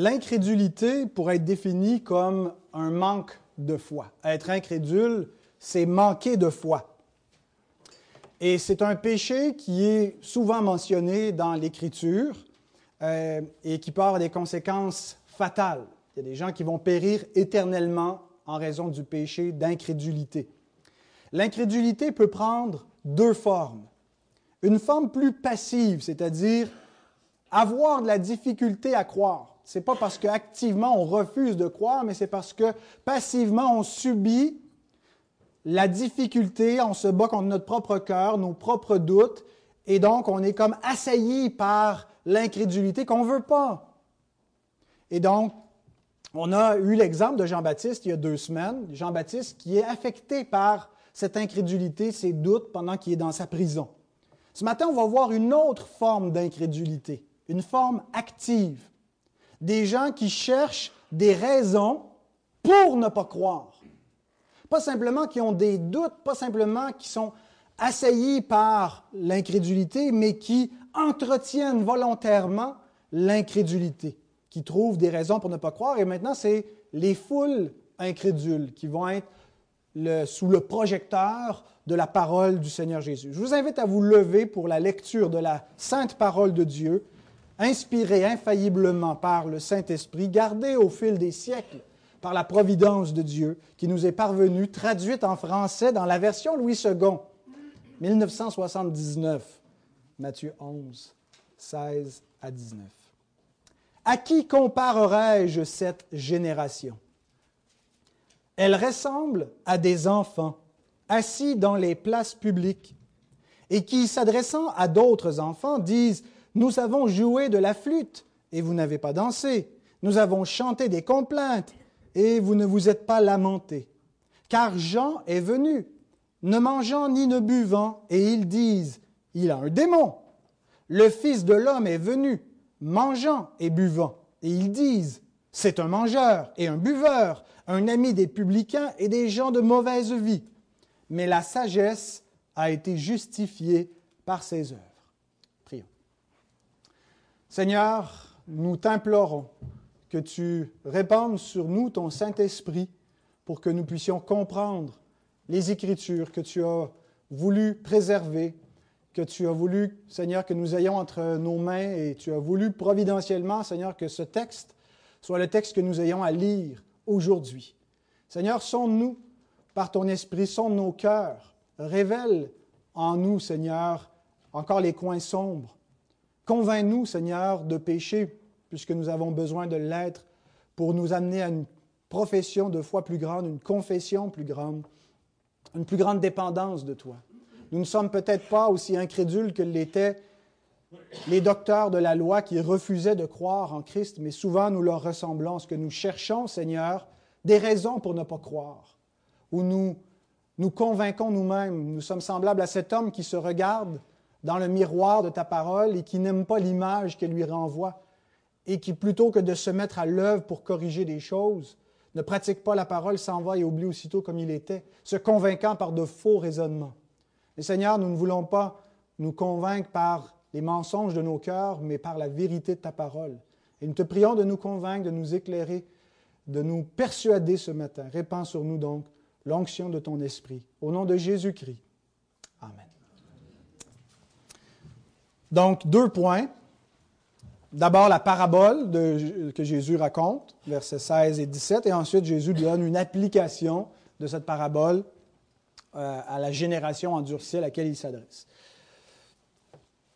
L'incrédulité pourrait être définie comme un manque de foi. Être incrédule, c'est manquer de foi. Et c'est un péché qui est souvent mentionné dans l'Écriture euh, et qui avoir des conséquences fatales. Il y a des gens qui vont périr éternellement en raison du péché d'incrédulité. L'incrédulité peut prendre deux formes. Une forme plus passive, c'est-à-dire avoir de la difficulté à croire. Ce n'est pas parce qu'activement on refuse de croire, mais c'est parce que passivement on subit la difficulté, on se bat contre notre propre cœur, nos propres doutes, et donc on est comme assailli par l'incrédulité qu'on ne veut pas. Et donc, on a eu l'exemple de Jean-Baptiste il y a deux semaines, Jean-Baptiste qui est affecté par cette incrédulité, ces doutes pendant qu'il est dans sa prison. Ce matin, on va voir une autre forme d'incrédulité, une forme active. Des gens qui cherchent des raisons pour ne pas croire. Pas simplement qui ont des doutes, pas simplement qui sont assaillis par l'incrédulité, mais qui entretiennent volontairement l'incrédulité, qui trouvent des raisons pour ne pas croire. Et maintenant, c'est les foules incrédules qui vont être sous le projecteur de la parole du Seigneur Jésus. Je vous invite à vous lever pour la lecture de la sainte parole de Dieu, inspirée infailliblement par le Saint-Esprit, gardée au fil des siècles par la providence de Dieu, qui nous est parvenue, traduite en français dans la version Louis II, 1979, Matthieu 11, 16 à 19. À qui comparerai-je cette génération? Elle ressemble à des enfants assis dans les places publiques et qui, s'adressant à d'autres enfants, disent Nous avons joué de la flûte et vous n'avez pas dansé. Nous avons chanté des complaintes et vous ne vous êtes pas lamenté. Car Jean est venu, ne mangeant ni ne buvant, et ils disent, il a un démon. Le Fils de l'homme est venu, mangeant et buvant, et ils disent, c'est un mangeur et un buveur, un ami des publicains et des gens de mauvaise vie. Mais la sagesse a été justifiée par ses œuvres. Seigneur, nous t'implorons que tu répandes sur nous ton Saint-Esprit pour que nous puissions comprendre les Écritures que tu as voulu préserver, que tu as voulu, Seigneur, que nous ayons entre nos mains et tu as voulu providentiellement, Seigneur, que ce texte soit le texte que nous ayons à lire aujourd'hui. Seigneur, sonde-nous par ton esprit, sonde nos cœurs, révèle en nous, Seigneur, encore les coins sombres. Convainc-nous, Seigneur, de péché puisque nous avons besoin de l'être pour nous amener à une profession de foi plus grande, une confession plus grande, une plus grande dépendance de toi. Nous ne sommes peut-être pas aussi incrédules que l'étaient les docteurs de la loi qui refusaient de croire en Christ, mais souvent nous leur ressemblons. Ce que nous cherchons, Seigneur, des raisons pour ne pas croire, où nous nous convainquons nous-mêmes. Nous sommes semblables à cet homme qui se regarde dans le miroir de ta parole et qui n'aime pas l'image qu'elle lui renvoie et qui, plutôt que de se mettre à l'œuvre pour corriger des choses, ne pratique pas la parole, s'en va et oublie aussitôt comme il était, se convainquant par de faux raisonnements. Seigneur, nous ne voulons pas nous convaincre par les mensonges de nos cœurs, mais par la vérité de ta parole. Et nous te prions de nous convaincre, de nous éclairer, de nous persuader ce matin. Répands sur nous donc l'onction de ton esprit. Au nom de Jésus-Christ. Amen. Donc, deux points. D'abord, la parabole que Jésus raconte, versets 16 et 17, et ensuite Jésus donne une application de cette parabole euh, à la génération endurcie à laquelle il s'adresse.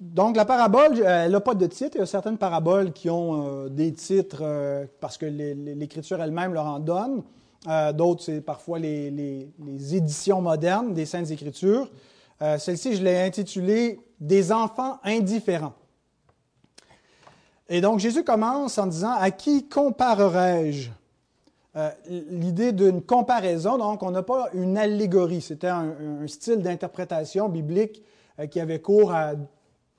Donc, la parabole, elle n'a pas de titre. Il y a certaines paraboles qui ont euh, des titres euh, parce que l'Écriture elle-même leur en donne. D'autres, c'est parfois les, les, éditions modernes des Saintes Écritures. Celle-ci, je l'ai intitulée Des enfants indifférents. Et donc Jésus commence en disant, à qui comparerai-je euh, L'idée d'une comparaison, donc on n'a pas une allégorie, c'était un, style d'interprétation biblique euh, qui avait cours à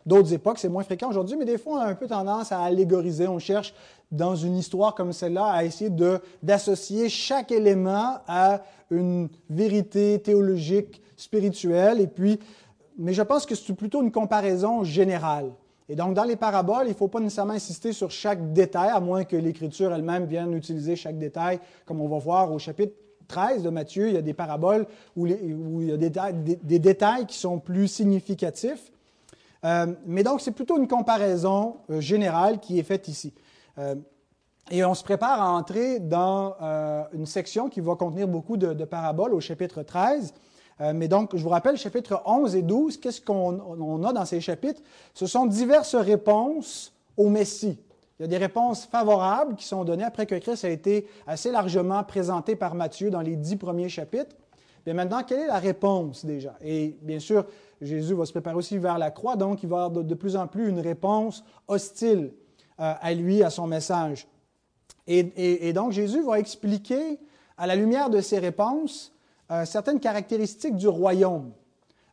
d'autres époques, c'est moins fréquent aujourd'hui, mais des fois on a un peu tendance à allégoriser, on cherche dans une histoire comme celle-là à essayer d'associer chaque élément à une vérité théologique, spirituelle, et puis, mais je pense que c'est plutôt une comparaison générale. Et donc, dans les paraboles, il ne faut pas nécessairement insister sur chaque détail, à moins que l'Écriture elle-même vienne utiliser chaque détail, comme on va voir au chapitre 13 de Matthieu, il y a des paraboles où, il y a des, détails qui sont plus significatifs. Euh, mais donc, c'est plutôt une comparaison euh, générale qui est faite ici. Euh, et on se prépare à entrer dans une section qui va contenir beaucoup de, de paraboles au chapitre 13. Mais donc, je vous rappelle, chapitres 11 et 12, qu'est-ce qu'on a dans ces chapitres? Ce sont diverses réponses au Messie. Il y a des réponses favorables qui sont données après que Christ a été assez largement présenté par Matthieu dans les dix premiers chapitres. Bien maintenant, quelle est la réponse déjà? Et bien sûr, Jésus va se préparer aussi vers la croix, donc il va avoir de, plus en plus une réponse hostile euh, à lui, à son message. Et, donc Jésus va expliquer, à la lumière de ces réponses, euh, certaines caractéristiques du royaume.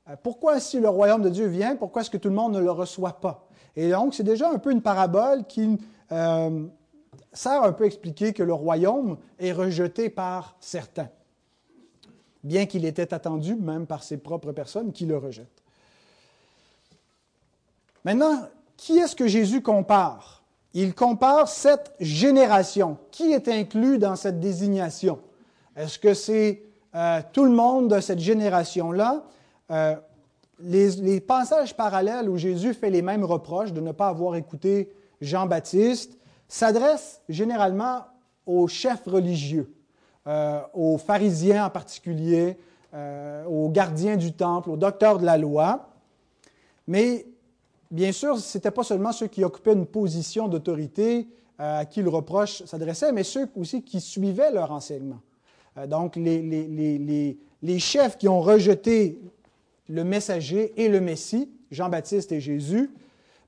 Euh, pourquoi, si le royaume de Dieu vient, pourquoi est-ce que tout le monde ne le reçoit pas? Et donc, c'est déjà un peu une parabole qui euh, sert un peu à expliquer que le royaume est rejeté par certains, bien qu'il était attendu même par ses propres personnes qui le rejettent. Maintenant, qui est-ce que Jésus compare? Il compare cette génération. Qui est inclus dans cette désignation? Est-ce que c'est euh, tout le monde de cette génération-là euh, les, passages parallèles où Jésus fait les mêmes reproches de ne pas avoir écouté Jean-Baptiste s'adressent généralement aux chefs religieux, euh, aux pharisiens en particulier, aux gardiens du temple, aux docteurs de la loi. Mais bien sûr, ce n'était pas seulement ceux qui occupaient une position d'autorité à qui le reproche s'adressait, mais ceux aussi qui suivaient leur enseignement. Donc les, chefs qui ont rejeté le messager et le Messie, Jean-Baptiste et Jésus,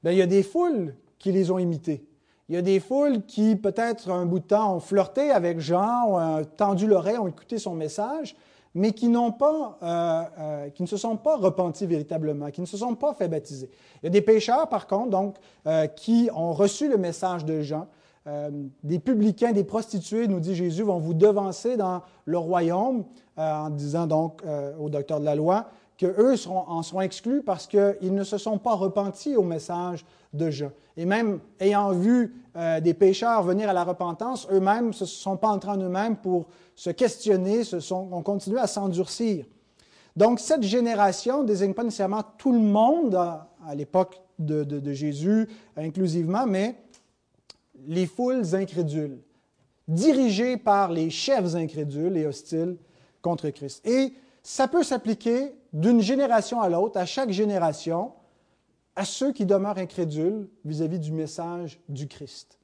bien, il y a des foules qui les ont imités. Il y a des foules qui, peut-être un bout de temps, ont flirté avec Jean, ont tendu l'oreille, ont écouté son message, mais qui, pas, euh, euh, qui ne se sont pas repentis véritablement, qui ne se sont pas fait baptiser. Il y a des pécheurs, par contre, donc, euh, qui ont reçu le message de Jean. Des publicains, des prostituées, nous dit Jésus, vont vous devancer dans le royaume, en disant donc au docteur de la loi, qu'eux en seront exclus parce qu'ils ne se sont pas repentis au message de Jean. Et même ayant vu euh, des pécheurs venir à la repentance, eux-mêmes ne se sont pas entrés en eux-mêmes pour se questionner, se sont, ont continué à s'endurcir. Donc cette génération ne désigne pas nécessairement tout le monde à, l'époque de, Jésus inclusivement, mais les foules incrédules, dirigées par les chefs incrédules et hostiles contre Christ. Et ça peut s'appliquer d'une génération à l'autre, à chaque génération, à ceux qui demeurent incrédules vis-à-vis du message du Christ.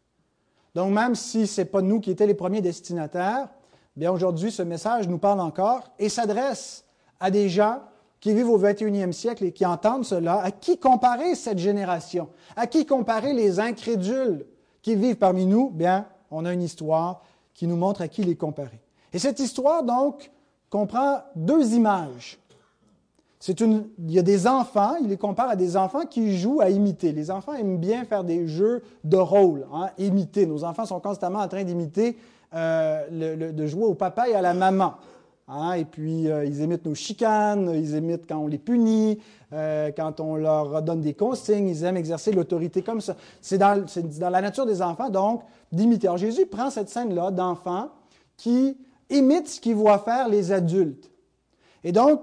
Donc, même si ce n'est pas nous qui étions les premiers destinataires, bien aujourd'hui, ce message nous parle encore et s'adresse à des gens qui vivent au 21e siècle et qui entendent cela. À qui comparer cette génération? À qui comparer les incrédules qui vivent parmi nous? Bien, on a une histoire qui nous montre à qui les comparer. Et cette histoire, donc, comprend deux images il y a des enfants, il les compare à des enfants qui jouent à imiter. Les enfants aiment bien faire des jeux de rôle, hein, imiter. Nos enfants sont constamment en train d'imiter, euh, de jouer au papa et à la maman. Hein? et puis, euh, ils imitent nos chicanes, ils imitent quand on les punit, euh, quand on leur donne des consignes, ils aiment exercer l'autorité comme ça. C'est dans, la nature des enfants, donc, d'imiter. Alors, Jésus prend cette scène-là d'enfants qui imitent ce qu'ils voient faire les adultes. Et donc,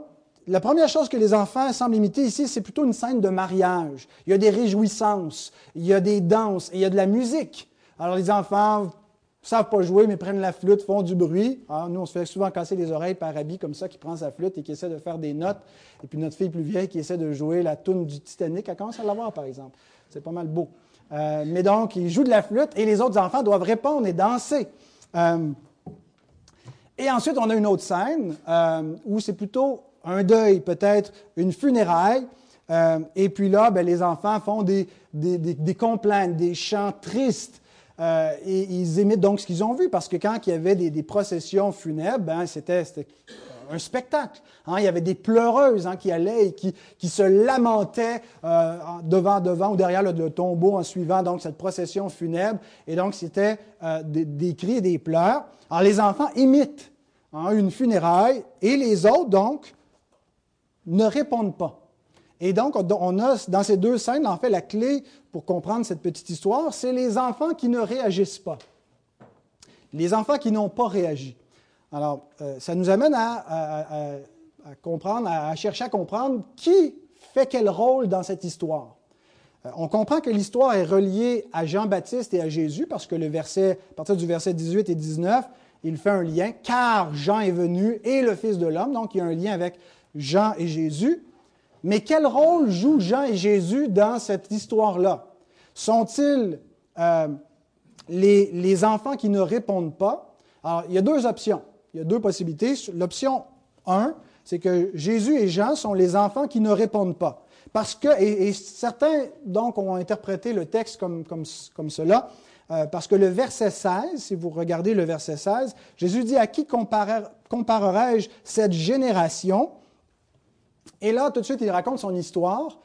la première chose que les enfants semblent imiter ici, c'est plutôt une scène de mariage. Il y a des réjouissances, il y a des danses et il y a de la musique. Alors les enfants savent pas jouer, mais prennent la flûte, font du bruit. Ah, nous, on se fait souvent casser les oreilles par Abby comme ça, qui prend sa flûte et qui essaie de faire des notes. Et puis notre fille plus vieille qui essaie de jouer la toune du Titanic, elle commence à l'avoir, par exemple. C'est pas mal beau. Euh, mais donc, ils jouent de la flûte et les autres enfants doivent répondre et danser. Euh, et ensuite, on a une autre scène euh, où c'est plutôt un deuil, peut-être une funéraille. Et puis là, ben, les enfants font des, des, des, complaintes, des chants tristes. Euh, et ils imitent donc ce qu'ils ont vu, parce que quand il y avait des, processions funèbres, ben, c'était un spectacle. Hein. Il y avait des pleureuses hein, qui allaient et qui, se lamentaient euh, devant, devant ou derrière le, tombeau en suivant donc cette procession funèbre. Et donc, c'était des, des, cris et des pleurs. Alors, les enfants imitent hein, une funéraille et les autres, donc, ne répondent pas. Et donc, on a dans ces deux scènes, en fait, la clé pour comprendre cette petite histoire, c'est les enfants qui ne réagissent pas. Les enfants qui n'ont pas réagi. Alors, euh, ça nous amène à, comprendre, à chercher à comprendre qui fait quel rôle dans cette histoire. Euh, on comprend que l'histoire est reliée à Jean-Baptiste et à Jésus parce que le verset, à partir du verset 18 et 19, il fait un lien, car Jean est venu et le Fils de l'homme, donc il y a un lien avec Jean et Jésus. Mais quel rôle jouent Jean et Jésus dans cette histoire-là? Sont-ils euh, les, enfants qui ne répondent pas? Alors, il y a deux options, il y a deux possibilités. L'option 1, c'est que Jésus et Jean sont les enfants qui ne répondent pas. Parce que, et, certains donc ont interprété le texte comme, comme, comme cela, euh, parce que le verset 16, si vous regardez le verset 16, Jésus dit À qui comparerai-je cette génération? Et là, tout de suite, il raconte son histoire.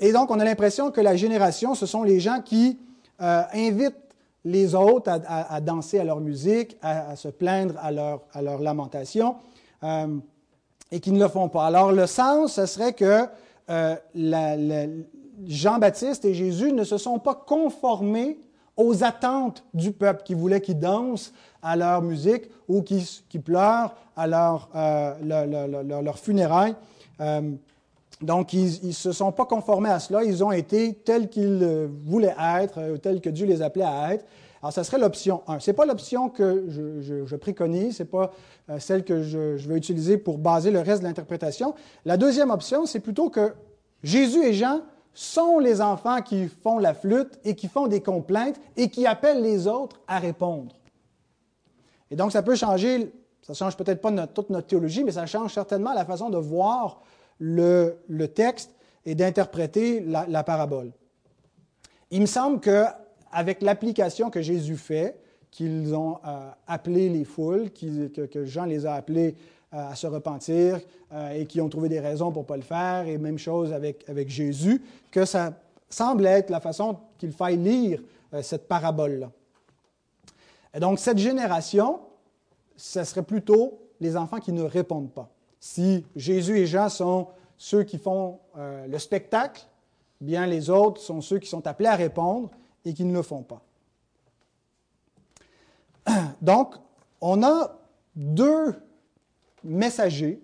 Et donc, on a l'impression que la génération, ce sont les gens qui euh, invitent les autres à, danser à leur musique, à, se plaindre à leur, à lamentation, euh, et qui ne le font pas. Alors, le sens, ce serait que euh, Jean-Baptiste et Jésus ne se sont pas conformés aux attentes du peuple qui voulait qu'ils dansent à leur musique ou qui, qui pleurent à leur, leur funérailles. Euh, donc, ils ne se sont pas conformés à cela. Ils ont été tels qu'ils euh, voulaient être, euh, tels que Dieu les appelait à être. Alors, ça serait l'option 1. Ce n'est pas l'option que je, préconise, ce n'est pas celle que je, je, vais utiliser pour baser le reste de l'interprétation. La deuxième option, c'est plutôt que Jésus et Jean sont les enfants qui font la flûte et qui font des complaintes et qui appellent les autres à répondre. Et donc, ça peut changer ça ne change peut-être pas toute notre théologie, mais ça change certainement la façon de voir le, texte et d'interpréter la, parabole. Il me semble qu'avec l'application que Jésus fait, qu'ils ont euh, appelé les foules, que, Jean les a appelés euh, à se repentir euh, et qui ont trouvé des raisons pour ne pas le faire, et même chose avec, avec Jésus, que ça semble être la façon qu'il faille lire cette parabole-là. Et donc, cette génération, ce serait plutôt les enfants qui ne répondent pas. Si Jésus et Jean sont ceux qui font euh, le spectacle, bien les autres sont ceux qui sont appelés à répondre et qui ne le font pas. Donc, on a deux messagers.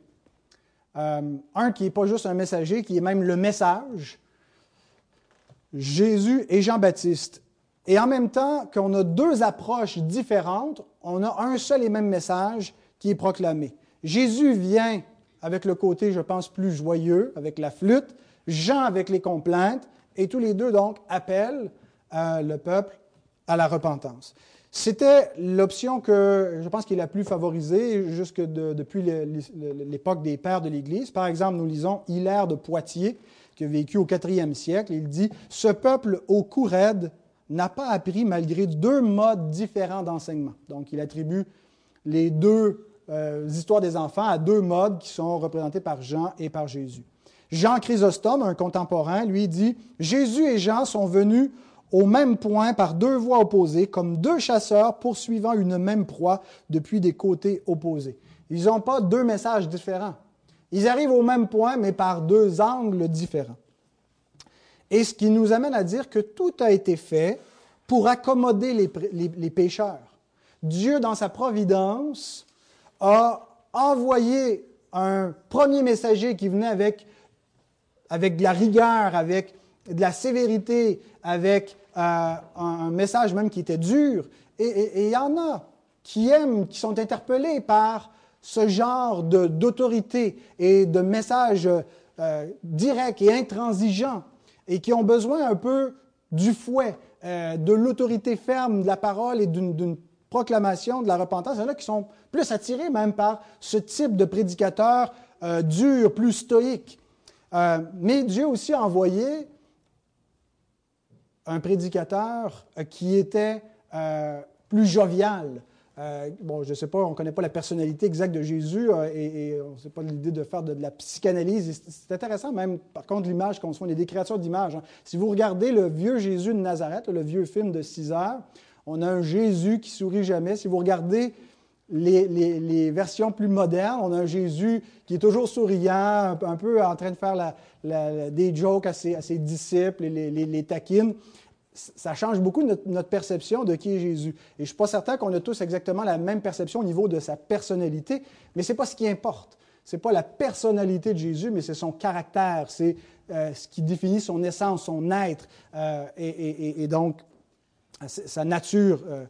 Euh, un qui n'est pas juste un messager, qui est même le message, Jésus et Jean-Baptiste. Et en même temps qu'on a deux approches différentes, on a un seul et même message qui est proclamé. Jésus vient avec le côté, je pense, plus joyeux, avec la flûte, Jean avec les complaintes, et tous les deux, donc, appellent euh, le peuple à la repentance. C'était l'option que je pense qui est la plus favorisée jusque depuis l'époque des pères de l'Église. Par exemple, nous lisons Hilaire de Poitiers, qui a vécu au IVe siècle. Il dit Ce peuple au cou n'a pas appris malgré deux modes différents d'enseignement. Donc, il attribue les deux euh, histoires des enfants à deux modes qui sont représentés par Jean et par Jésus. Jean Chrysostome, un contemporain, lui dit Jésus et Jean sont venus au même point par deux voies opposées, comme deux chasseurs poursuivant une même proie depuis des côtés opposés. Ils n'ont pas deux messages différents. Ils arrivent au même point, mais par deux angles différents. Et ce qui nous amène à dire que tout a été fait pour accommoder les, pécheurs. Dieu, dans sa providence, a envoyé un premier messager qui venait avec, avec de la rigueur, avec de la sévérité, avec euh, un, message même qui était dur. Et il y en a qui aiment, qui sont interpellés par ce genre d'autorité et de messages euh, directs et intransigeants et qui ont besoin un peu du fouet, euh, de l'autorité ferme de la parole et d'une proclamation de la repentance. Il y en qui sont plus attirés même par ce type de prédicateur euh, dur, plus stoïque. Euh, mais Dieu aussi a envoyé un prédicateur qui était plus jovial, euh, bon, je ne sais pas, on ne connaît pas la personnalité exacte de Jésus euh, et, on ne sait pas l'idée de faire de, la psychanalyse. C'est intéressant même, par contre, l'image qu'on se fait, on est des créatures d'image. Hein. Si vous regardez le vieux Jésus de Nazareth, le vieux film de 6 heures, on a un Jésus qui sourit jamais. Si vous regardez les, versions plus modernes. On a un Jésus qui est toujours souriant, un, peu en train de faire des jokes à ses, disciples et les, les, taquine. Ça change beaucoup notre, perception de qui est Jésus. Et je ne suis pas certain qu'on a tous exactement la même perception au niveau de sa personnalité, mais ce n'est pas ce qui importe. Ce n'est pas la personnalité de Jésus, mais c'est son caractère, c'est euh, ce qui définit son essence, son être, euh, et, donc sa nature. Euh.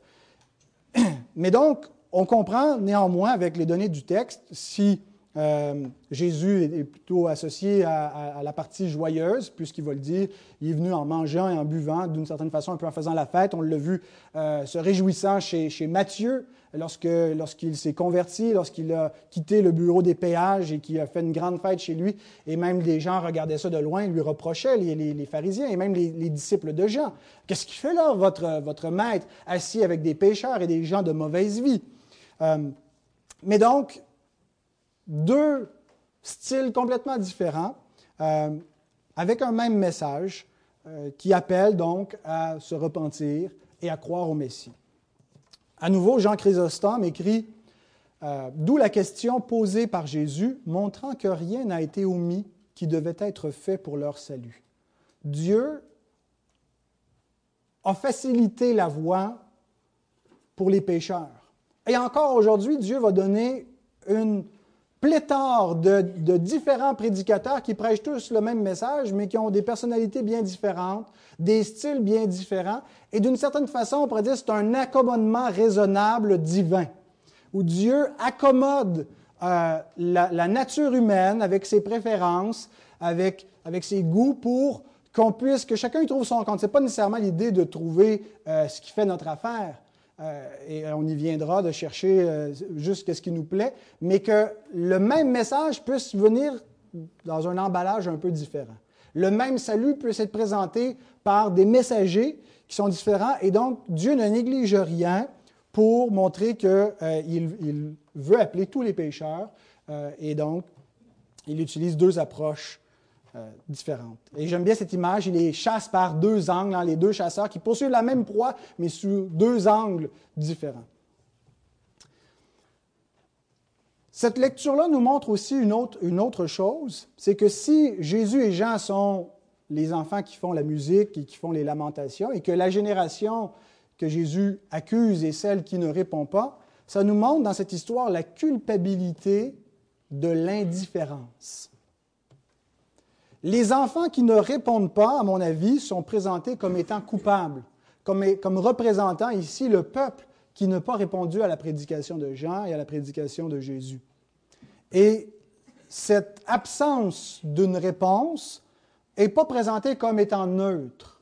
Mais donc, on comprend néanmoins avec les données du texte si euh, Jésus est plutôt associé à, la partie joyeuse, puisqu'il va le dire, il est venu en mangeant et en buvant, d'une certaine façon, un peu en faisant la fête. On l'a vu euh, se réjouissant chez, chez Matthieu lorsqu'il s'est converti, lorsqu'il a quitté le bureau des péages et qu'il a fait une grande fête chez lui. Et même les gens regardaient ça de loin, lui reprochaient, les, pharisiens et même les, disciples de Jean. Qu'est-ce qu'il fait là, votre, votre maître, assis avec des pécheurs et des gens de mauvaise vie? Euh, mais donc, deux styles complètement différents, euh, avec un même message, euh, qui appelle donc à se repentir et à croire au Messie. À nouveau, Jean Chrysostome écrit D'où la question posée par Jésus, montrant que rien n'a été omis qui devait être fait pour leur salut. Dieu a facilité la voie pour les pécheurs. Et encore aujourd'hui, Dieu va donner une pléthore de, différents prédicateurs qui prêchent tous le même message, mais qui ont des personnalités bien différentes, des styles bien différents. Et d'une certaine façon, on pourrait dire que c'est un accommodement raisonnable divin, où Dieu accommode euh, la, nature humaine avec ses préférences, avec, avec ses goûts pour qu'on puisse, que chacun y trouve son compte. Ce n'est pas nécessairement l'idée de trouver euh, ce qui fait notre affaire, euh, et on y viendra de chercher euh, juste ce qui nous plaît, mais que le même message puisse venir dans un emballage un peu différent. Le même salut peut être présenté par des messagers qui sont différents, et donc Dieu ne néglige rien pour montrer qu'il euh, il veut appeler tous les pécheurs, et donc il utilise deux approches euh, différentes. Et j'aime bien cette image, il les chasse par deux angles, hein, les deux chasseurs qui poursuivent la même proie, mais sous deux angles différents. Cette lecture-là nous montre aussi une autre, une autre chose, c'est que si Jésus et Jean sont les enfants qui font la musique et qui font les lamentations, et que la génération que Jésus accuse est celle qui ne répond pas, ça nous montre dans cette histoire la culpabilité de l'indifférence. Les enfants qui ne répondent pas, à mon avis, sont présentés comme étant coupables, comme, représentant ici le peuple qui n'a pas répondu à la prédication de Jean et à la prédication de Jésus. Et cette absence d'une réponse n'est pas présentée comme étant neutre.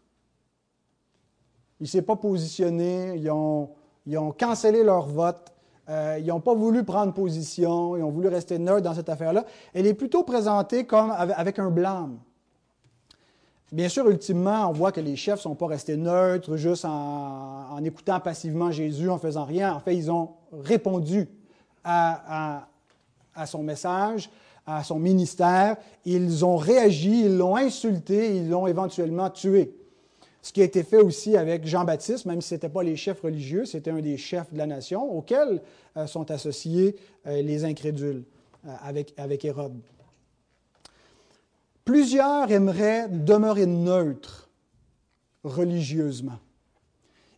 Il ne s'est pas positionné, ils ont, ils ont cancellé leur vote, euh, ils n'ont pas voulu prendre position, ils ont voulu rester neutres dans cette affaire-là. Elle est plutôt présentée comme avec un blâme. Bien sûr, ultimement, on voit que les chefs ne sont pas restés neutres juste en, écoutant passivement Jésus, en faisant rien. En fait, ils ont répondu à, à son message, à son ministère. Ils ont réagi, ils l'ont insulté, ils l'ont éventuellement tué. Ce qui a été fait aussi avec Jean-Baptiste, même si ce n'était pas les chefs religieux, c'était un des chefs de la nation auxquels euh, sont associés euh, les incrédules euh, avec, avec Hérode. Plusieurs aimeraient demeurer neutres religieusement.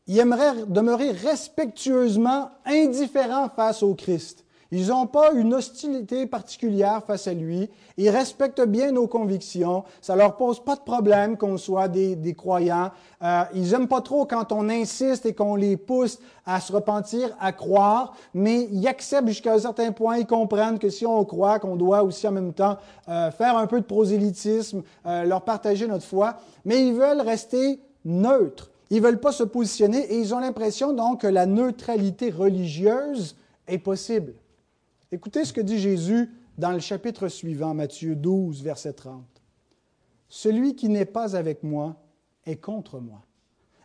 Ils aimeraient demeurer respectueusement indifférents face au Christ. Ils n'ont pas une hostilité particulière face à lui. Ils respectent bien nos convictions. Ça leur pose pas de problème qu'on soit des, croyants. Euh, ils n'aiment pas trop quand on insiste et qu'on les pousse à se repentir, à croire, mais ils acceptent jusqu'à un certain point. Ils comprennent que si on croit, qu'on doit aussi en même temps euh, faire un peu de prosélytisme, euh, leur partager notre foi, mais ils veulent rester neutres. Ils veulent pas se positionner et ils ont l'impression donc que la neutralité religieuse est possible. Écoutez ce que dit Jésus dans le chapitre suivant, Matthieu 12, verset 30. Celui qui n'est pas avec moi est contre moi.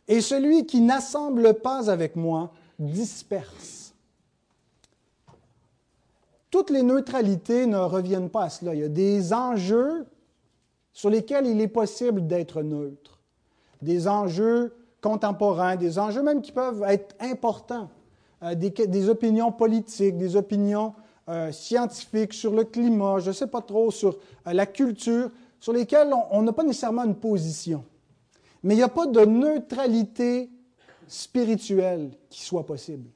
Et celui qui n'assemble pas avec moi disperse. Toutes les neutralités ne reviennent pas à cela. Il y a des enjeux sur lesquels il est possible d'être neutre. Des enjeux contemporains, des enjeux même qui peuvent être importants. euh, des, opinions politiques, des opinions euh, scientifiques sur le climat, je ne sais pas trop, sur la culture, sur lesquelles on n'a pas nécessairement une position. Mais il n'y a pas de neutralité spirituelle qui soit possible.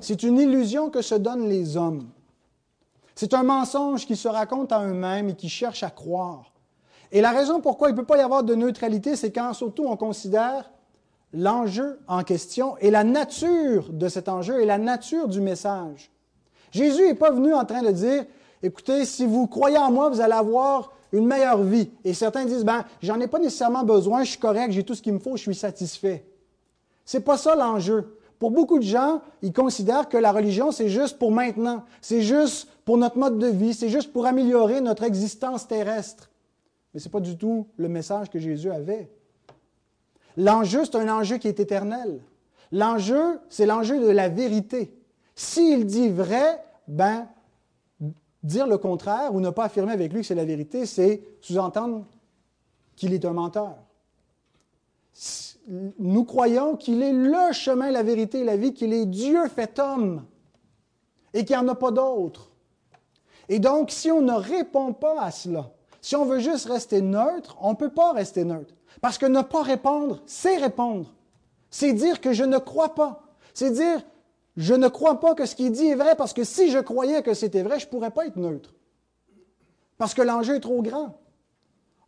C'est une illusion que se donnent les hommes. C'est un mensonge qui se raconte à eux-mêmes et qui cherche à croire. Et la raison pourquoi il ne peut pas y avoir de neutralité, c'est quand surtout on considère l'enjeu en question et la nature de cet enjeu et la nature du message. Jésus n'est pas venu en train de dire, écoutez, si vous croyez en moi, vous allez avoir une meilleure vie. Et certains disent, ben, j'en ai pas nécessairement besoin, je suis correct, j'ai tout ce qu'il me faut, je suis satisfait. C'est pas ça l'enjeu. Pour beaucoup de gens, ils considèrent que la religion, c'est juste pour maintenant, c'est juste pour notre mode de vie, c'est juste pour améliorer notre existence terrestre. Mais ce n'est pas du tout le message que Jésus avait. L'enjeu, c'est un enjeu qui est éternel. L'enjeu, c'est l'enjeu de la vérité. S'il dit vrai, ben, dire le contraire ou ne pas affirmer avec lui que c'est la vérité, c'est sous-entendre qu'il est un menteur. Nous croyons qu'il est le chemin, la vérité la vie, qu'il est Dieu fait homme et qu'il n'y en a pas d'autre. Et donc, si on ne répond pas à cela, si on veut juste rester neutre, on ne peut pas rester neutre. Parce que ne pas répondre, c'est répondre. C'est dire que je ne crois pas. C'est dire, je ne crois pas que ce qu'il dit est vrai, parce que si je croyais que c'était vrai, je ne pourrais pas être neutre. Parce que l'enjeu est trop grand.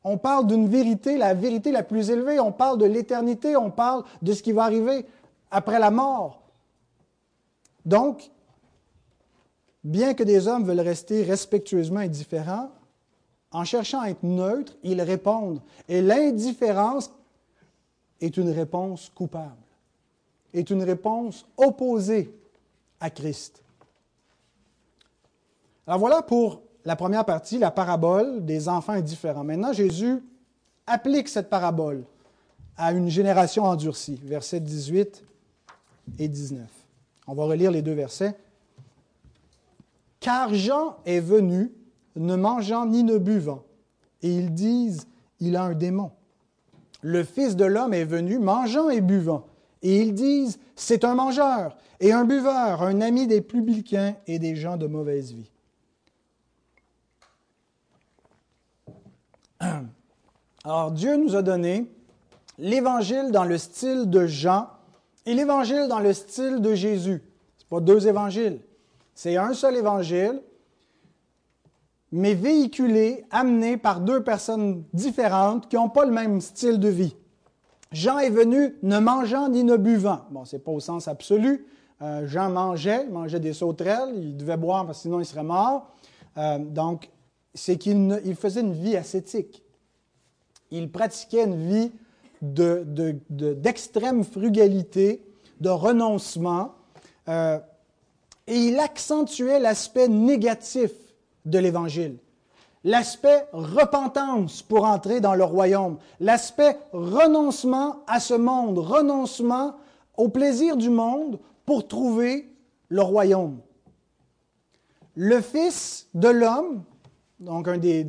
On parle d'une vérité, la vérité la plus élevée, on parle de l'éternité, on parle de ce qui va arriver après la mort. Donc, bien que des hommes veulent rester respectueusement indifférents, en cherchant à être neutre, ils répondent. Et l'indifférence est une réponse coupable, est une réponse opposée à Christ. Alors voilà pour la première partie, la parabole des enfants indifférents. Maintenant, Jésus applique cette parabole à une génération endurcie, versets 18 et 19. On va relire les deux versets. Car Jean est venu ne mangeant ni ne buvant. Et ils disent, il a un démon. Le Fils de l'homme est venu mangeant et buvant. Et ils disent, c'est un mangeur et un buveur, un ami des publicains et des gens de mauvaise vie. Alors Dieu nous a donné l'évangile dans le style de Jean et l'évangile dans le style de Jésus. Ce pas deux évangiles. C'est un seul évangile mais véhiculé, amené par deux personnes différentes qui n'ont pas le même style de vie. Jean est venu ne mangeant ni ne buvant. Bon, ce n'est pas au sens absolu. Euh, Jean mangeait, mangeait des sauterelles, il devait boire parce que sinon il serait mort. Euh, donc, c'est qu'il il faisait une vie ascétique. Il pratiquait une vie d'extrême de, frugalité, de renoncement, euh, et il accentuait l'aspect négatif de l'Évangile. L'aspect repentance pour entrer dans le royaume. L'aspect renoncement à ce monde, renoncement au plaisir du monde pour trouver le royaume. Le Fils de l'homme, donc un des,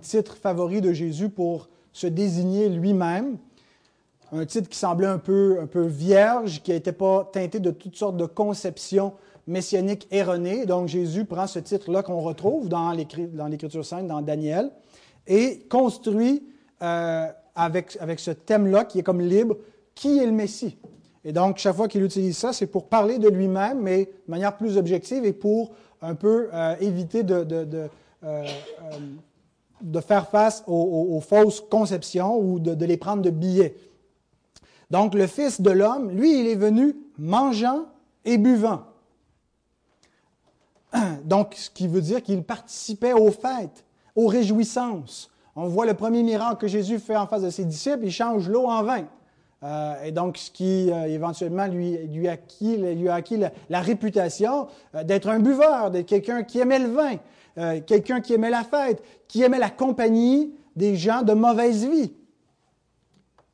titres favoris de Jésus pour se désigner lui-même, un titre qui semblait un peu, un peu vierge, qui n'était pas teinté de toutes sortes de conceptions messianique erroné. Donc Jésus prend ce titre-là qu'on retrouve dans l'Écriture sainte, dans Daniel, et construit euh, avec, avec ce thème-là qui est comme libre, qui est le Messie. Et donc, chaque fois qu'il utilise ça, c'est pour parler de lui-même, mais de manière plus objective et pour un peu euh, éviter de, de, de, euh, de, faire face aux, aux, fausses conceptions ou de, les prendre de billets. Donc, le Fils de l'homme, lui, il est venu mangeant et buvant. Donc, ce qui veut dire qu'il participait aux fêtes, aux réjouissances. On voit le premier miracle que Jésus fait en face de ses disciples, il change l'eau en vin. Euh, et donc, ce qui euh, éventuellement lui, a acquis la, réputation euh, d'être un buveur, d'être quelqu'un qui aimait le vin, quelqu'un qui aimait la fête, qui aimait la compagnie des gens de mauvaise vie.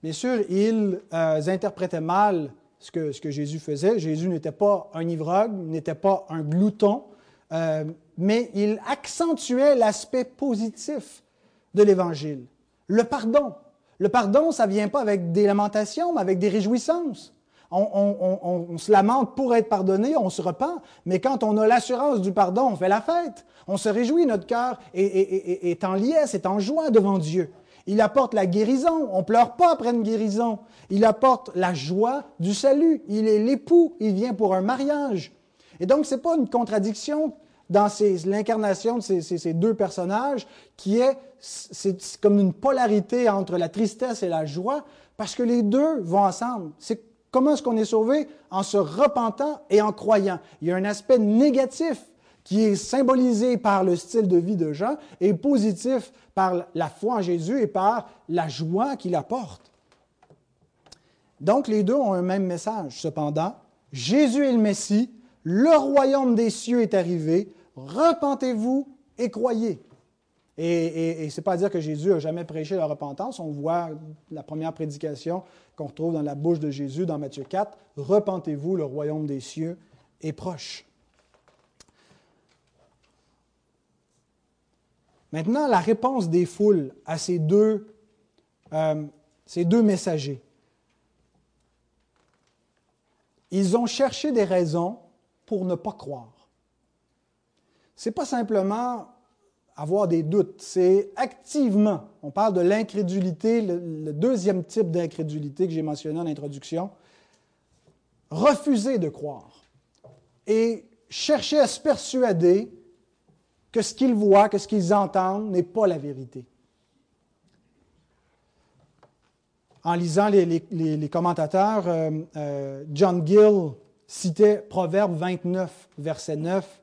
Bien sûr, ils interprétaient mal ce que, ce que Jésus faisait. Jésus n'était pas un ivrogne, n'était pas un glouton, euh, mais il accentuait l'aspect positif de l'Évangile. Le pardon. Le pardon, ça ne vient pas avec des lamentations, mais avec des réjouissances. On, se lamente pour être pardonné, on se repent, mais quand on a l'assurance du pardon, on fait la fête. On se réjouit, notre cœur est, en liesse, est en joie devant Dieu. Il apporte la guérison. On pleure pas après une guérison. Il apporte la joie du salut. Il est l'époux. Il vient pour un mariage. Et donc, ce n'est pas une contradiction dans l'incarnation de ces, deux personnages qui est, c'est comme une polarité entre la tristesse et la joie parce que les deux vont ensemble. C'est comment est-ce qu'on est sauvé? En se repentant et en croyant. Il y a un aspect négatif qui est symbolisé par le style de vie de Jean et positif par la foi en Jésus et par la joie qu'il apporte. Donc les deux ont un même message. Cependant, Jésus est le Messie, le royaume des cieux est arrivé, repentez-vous et croyez. Et, ce n'est pas à dire que Jésus n'a jamais prêché la repentance. On voit la première prédication qu'on retrouve dans la bouche de Jésus dans Matthieu 4. Repentez-vous, le royaume des cieux est proche. Maintenant, la réponse des foules à ces deux, euh, ces deux messagers. Ils ont cherché des raisons pour ne pas croire. Ce n'est pas simplement avoir des doutes, c'est activement, on parle de l'incrédulité, le, deuxième type d'incrédulité que j'ai mentionné en introduction, refuser de croire et chercher à se persuader que ce qu'ils voient, que ce qu'ils entendent n'est pas la vérité. En lisant les, commentateurs, euh, euh, John Gill citait Proverbe 29, verset 9,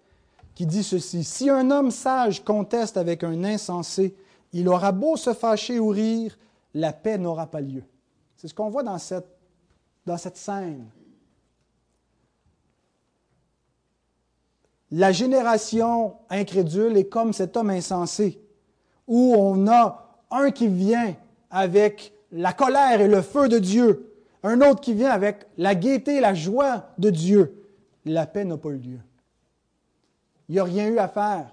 qui dit ceci, Si un homme sage conteste avec un insensé, il aura beau se fâcher ou rire, la paix n'aura pas lieu. C'est ce qu'on voit dans cette, dans cette scène. La génération incrédule est comme cet homme insensé, où on a un qui vient avec la colère et le feu de Dieu, un autre qui vient avec la gaieté et la joie de Dieu. La paix n'a pas eu lieu. Il n'y a rien eu à faire.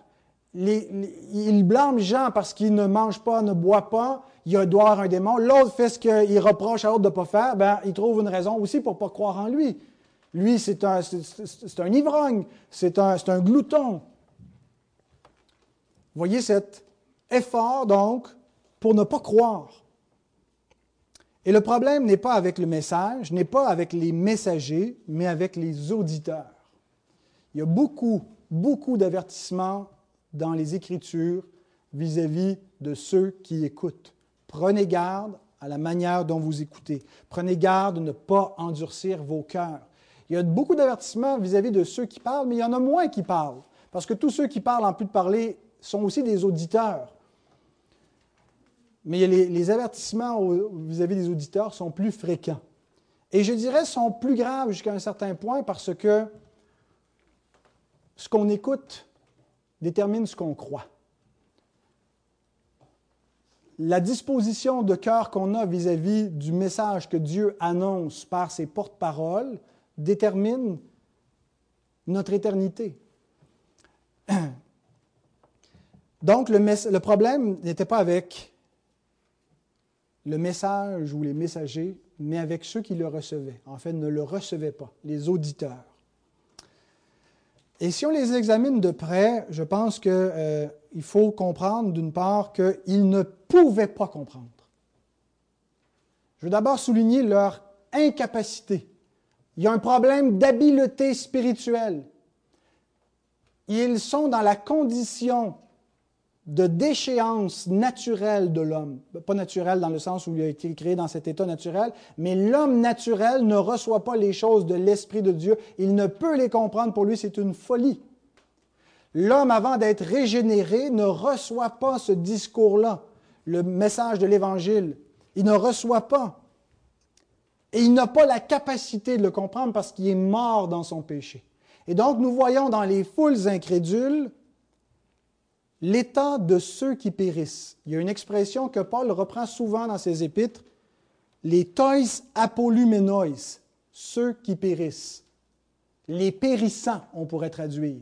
il blâme Jean parce qu'il ne mange pas, ne boit pas. Il doit avoir un démon. L'autre fait ce qu'il reproche à l'autre de ne pas faire. Ben, il trouve une raison aussi pour ne pas croire en lui. Lui, c'est un, ivrogne, c'est un, glouton. Voyez cet effort, donc, pour ne pas croire. Et le problème n'est pas avec le message, n'est pas avec les messagers, mais avec les auditeurs. Il y a beaucoup, beaucoup d'avertissements dans les Écritures vis-à-vis -vis de ceux qui écoutent. Prenez garde à la manière dont vous écoutez. Prenez garde de ne pas endurcir vos cœurs. Il y a beaucoup d'avertissements vis-à-vis de ceux qui parlent, mais il y en a moins qui parlent. Parce que tous ceux qui parlent en plus de parler sont aussi des auditeurs. Mais les, avertissements vis-à-vis des auditeurs sont plus fréquents. Et je dirais sont plus graves jusqu'à un certain point parce que ce qu'on écoute détermine ce qu'on croit. La disposition de cœur qu'on a vis à -vis du message que Dieu annonce par ses porte-paroles détermine notre éternité. Donc, le problème n'était pas avec le message ou les messagers, mais avec ceux qui le recevaient. En fait, ne le recevaient pas, les auditeurs. Et si on les examine de près, je pense qu'il euh, faut comprendre d'une part qu'ils ne pouvaient pas comprendre. Je veux d'abord souligner leur incapacité il y a un problème d'habileté spirituelle. Ils sont dans la condition de déchéance naturelle de l'homme. Pas naturelle dans le sens où il a été créé dans cet état naturel, mais l'homme naturel ne reçoit pas les choses de l'Esprit de Dieu. Il ne peut les comprendre. Pour lui, c'est une folie. L'homme, avant d'être régénéré, ne reçoit pas ce discours-là, le message de l'Évangile. Il ne reçoit pas. Et il n'a pas la capacité de le comprendre parce qu'il est mort dans son péché. Et donc, nous voyons dans les foules incrédules l'état de ceux qui périssent. Il y a une expression que Paul reprend souvent dans ses épîtres, les tois apolumenois, ceux qui périssent. Les périssants, on pourrait traduire.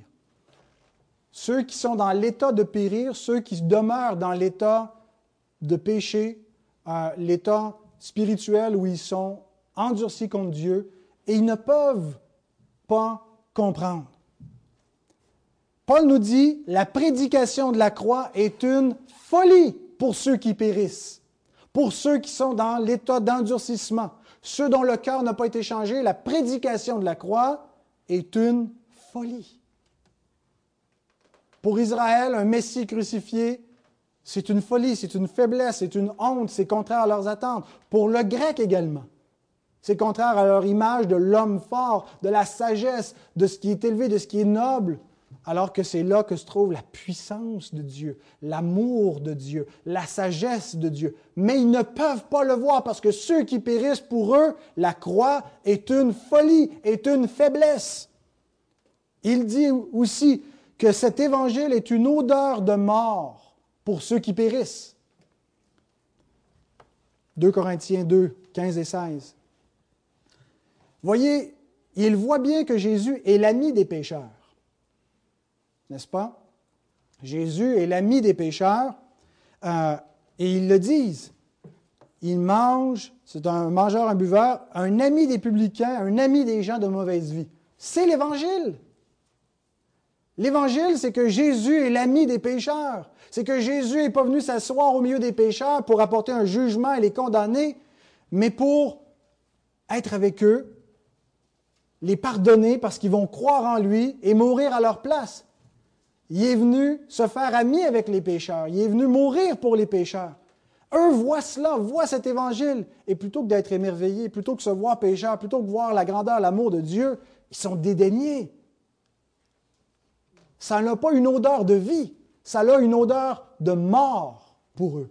Ceux qui sont dans l'état de périr, ceux qui demeurent dans l'état de péché, euh, l'état spirituel où ils sont endurcis contre Dieu et ils ne peuvent pas comprendre. Paul nous dit, la prédication de la croix est une folie pour ceux qui périssent, pour ceux qui sont dans l'état d'endurcissement, ceux dont le cœur n'a pas été changé. La prédication de la croix est une folie. Pour Israël, un Messie crucifié, c'est une folie, c'est une faiblesse, c'est une honte, c'est contraire à leurs attentes. Pour le grec également. C'est contraire à leur image de l'homme fort, de la sagesse, de ce qui est élevé, de ce qui est noble, alors que c'est là que se trouve la puissance de Dieu, l'amour de Dieu, la sagesse de Dieu. Mais ils ne peuvent pas le voir parce que ceux qui périssent pour eux, la croix est une folie, est une faiblesse. Il dit aussi que cet évangile est une odeur de mort pour ceux qui périssent. 2 Corinthiens 2, 15 et 16. Voyez, il voit bien que Jésus est l'ami des pécheurs. N'est-ce pas? Jésus est l'ami des pécheurs euh, et ils le disent. Il mange, c'est un mangeur, un buveur, un ami des publicains, un ami des gens de mauvaise vie. C'est l'Évangile. L'Évangile, c'est que Jésus est l'ami des pécheurs. C'est que Jésus n'est pas venu s'asseoir au milieu des pécheurs pour apporter un jugement et les condamner, mais pour être avec eux, les pardonner parce qu'ils vont croire en lui et mourir à leur place. Il est venu se faire ami avec les pécheurs. Il est venu mourir pour les pécheurs. Eux voient cela, voient cet évangile. Et plutôt que d'être émerveillés, plutôt que de se voir pécheurs, plutôt que de voir la grandeur, l'amour de Dieu, ils sont dédaignés. Ça n'a pas une odeur de vie, ça a une odeur de mort pour eux.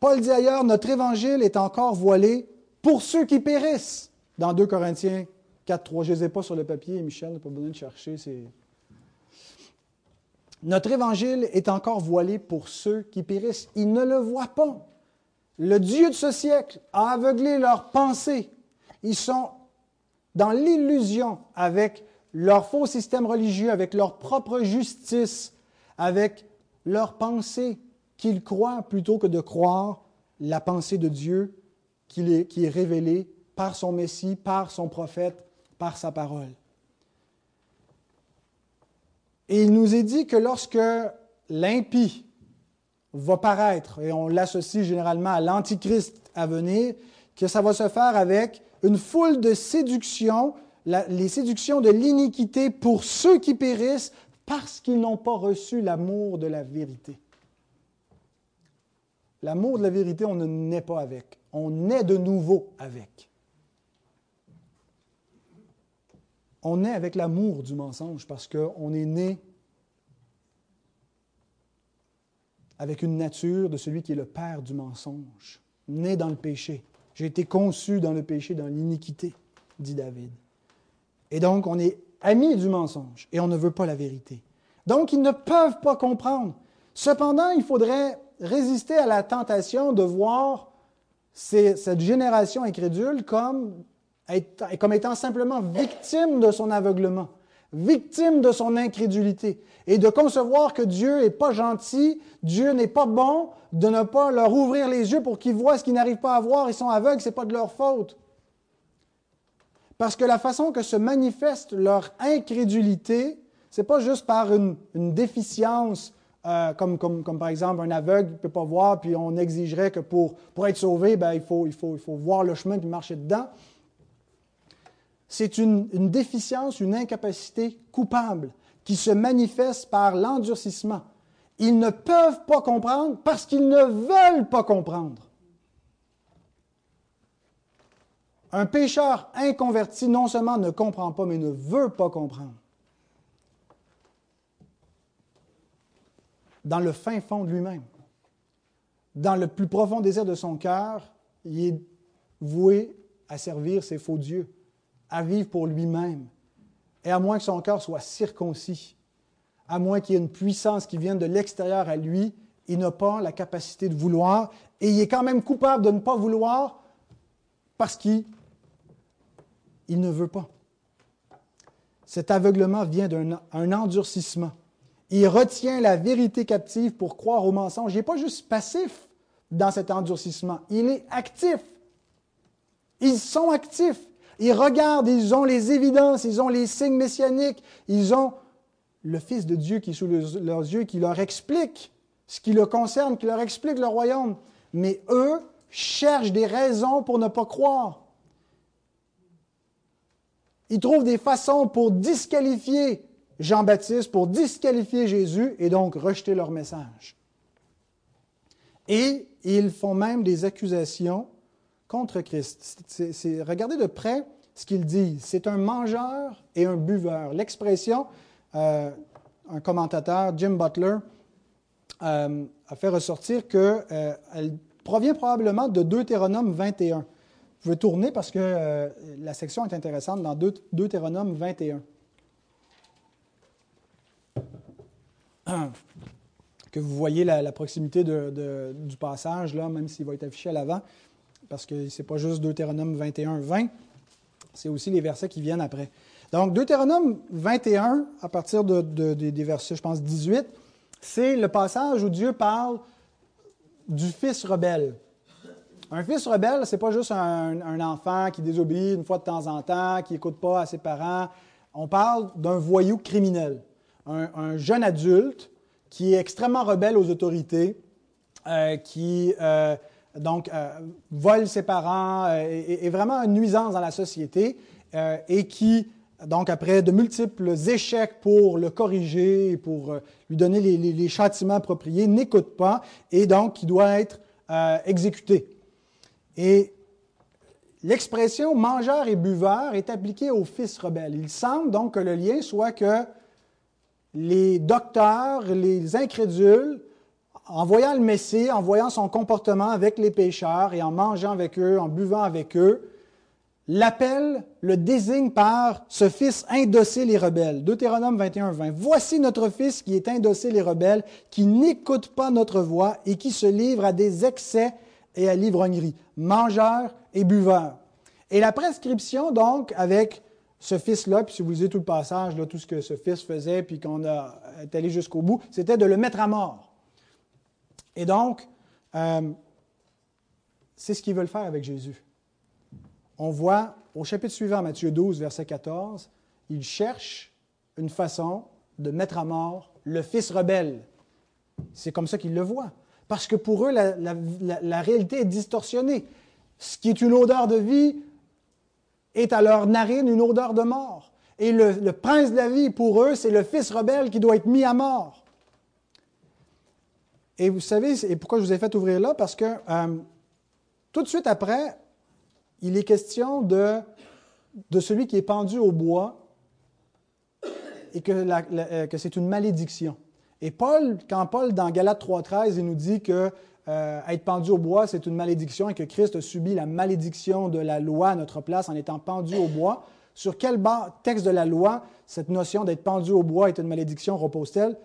Paul dit ailleurs, notre évangile est encore voilé pour ceux qui périssent. Dans 2 Corinthiens 4, 3. Je ne les ai pas sur le papier, Michel n'a pas besoin de chercher. Notre évangile est encore voilé pour ceux qui périssent. Ils ne le voient pas. Le Dieu de ce siècle a aveuglé leurs pensées. Ils sont dans l'illusion avec leur faux système religieux, avec leur propre justice, avec leur pensée qu'ils croient plutôt que de croire la pensée de Dieu qui est révélée par son Messie, par son prophète, par sa parole. Et il nous est dit que lorsque l'impie va paraître, et on l'associe généralement à l'Antichrist à venir, que ça va se faire avec une foule de séductions les séductions de l'iniquité pour ceux qui périssent parce qu'ils n'ont pas reçu l'amour de la vérité. L'amour de la vérité, on ne naît pas avec. On naît de nouveau avec. On naît avec l'amour du mensonge parce qu'on est né avec une nature de celui qui est le père du mensonge, né dans le péché. J'ai été conçu dans le péché, dans l'iniquité, dit David. Et donc, on est amis du mensonge et on ne veut pas la vérité. Donc, ils ne peuvent pas comprendre. Cependant, il faudrait résister à la tentation de voir cette génération incrédule comme, comme étant simplement victime de son aveuglement, victime de son incrédulité, et de concevoir que Dieu n'est pas gentil, Dieu n'est pas bon, de ne pas leur ouvrir les yeux pour qu'ils voient ce qu'ils n'arrivent pas à voir, ils sont aveugles, ce n'est pas de leur faute. Parce que la façon que se manifeste leur incrédulité, ce n'est pas juste par une, déficience, euh, comme, par exemple un aveugle ne peut pas voir, puis on exigerait que pour, pour être sauvé, ben, il, faut, il, faut, il faut voir le chemin puis marcher dedans. C'est une, déficience, une incapacité coupable qui se manifeste par l'endurcissement. Ils ne peuvent pas comprendre parce qu'ils ne veulent pas comprendre. Un pécheur inconverti non seulement ne comprend pas, mais ne veut pas comprendre. Dans le fin fond de lui-même, dans le plus profond désir de son cœur, il est voué à servir ses faux dieux, à vivre pour lui-même. Et à moins que son cœur soit circoncis, à moins qu'il y ait une puissance qui vienne de l'extérieur à lui, il n'a pas la capacité de vouloir et il est quand même coupable de ne pas vouloir parce qu'il il ne veut pas. Cet aveuglement vient d'un endurcissement. Il retient la vérité captive pour croire au mensonge. Il n'est pas juste passif dans cet endurcissement, il est actif. Ils sont actifs. Ils regardent, ils ont les évidences, ils ont les signes messianiques, ils ont le Fils de Dieu qui est sous leurs yeux, qui leur explique ce qui le concerne, qui leur explique le royaume. Mais eux cherchent des raisons pour ne pas croire. Ils trouvent des façons pour disqualifier Jean-Baptiste, pour disqualifier Jésus et donc rejeter leur message. Et ils font même des accusations contre Christ. regardez de près ce qu'ils disent. C'est un mangeur et un buveur. L'expression, euh, un commentateur, Jim Butler, euh, a fait ressortir qu'elle euh, provient probablement de Deutéronome 21. Vous pouvez tourner parce que la section est intéressante dans Deutéronome 21. Que vous voyez la, proximité du passage, là, même s'il va être affiché à l'avant parce que ce n'est pas juste Deutéronome 21, 20, c'est aussi les versets qui viennent après. Donc, Deutéronome 21, à partir de, des versets, je pense, 18, c'est le passage où Dieu parle du fils rebelle. Un fils rebelle, ce n'est pas juste un, enfant qui désobéit une fois de temps en temps, qui n'écoute pas à ses parents. On parle d'un voyou criminel, un, jeune adulte qui est extrêmement rebelle aux autorités, euh, qui euh, donc euh, vole ses parents, est, euh, vraiment une nuisance dans la société euh, et qui, donc après de multiples échecs pour le corriger, pour lui donner les, châtiments appropriés, n'écoute pas et donc qui doit être exécuté. Et l'expression mangeur et buveur est appliquée aux fils rebelles. Il semble donc que le lien soit que les docteurs, les incrédules, en voyant le Messie, en voyant son comportement avec les pécheurs et en mangeant avec eux, en buvant avec eux, l'appel le désigne par ce fils indocile et rebelle. Deutéronome 21, 20. Voici notre fils qui est indocile et rebelle, qui n'écoute pas notre voix et qui se livre à des excès et à l'ivrognerie, mangeur et buveur. Et la prescription, donc, avec ce fils-là, puis si vous lisez tout le passage, là, tout ce que ce fils faisait, puis qu'on a allé jusqu'au bout, c'était de le mettre à mort. Et donc, euh, c'est ce qu'ils veulent faire avec Jésus. On voit au chapitre suivant, Matthieu 12, verset 14, ils cherchent une façon de mettre à mort le fils rebelle. C'est comme ça qu'ils le voient. Parce que pour eux, la, réalité est distorsionnée. Ce qui est une odeur de vie est à leur narine une odeur de mort. Et le, le prince de la vie, pour eux, c'est le fils rebelle qui doit être mis à mort. Et vous savez, et pourquoi je vous ai fait ouvrir là? Parce que euh, tout de suite après, il est question de, celui qui est pendu au bois et que, euh, que c'est une malédiction. Et Paul, quand Paul, dans Galates 3.13, il nous dit que euh, être pendu au bois, c'est une malédiction et que Christ a subi la malédiction de la loi à notre place en étant pendu au bois, sur quel texte de la loi cette notion d'être pendu au bois est une malédiction repose-t-elle?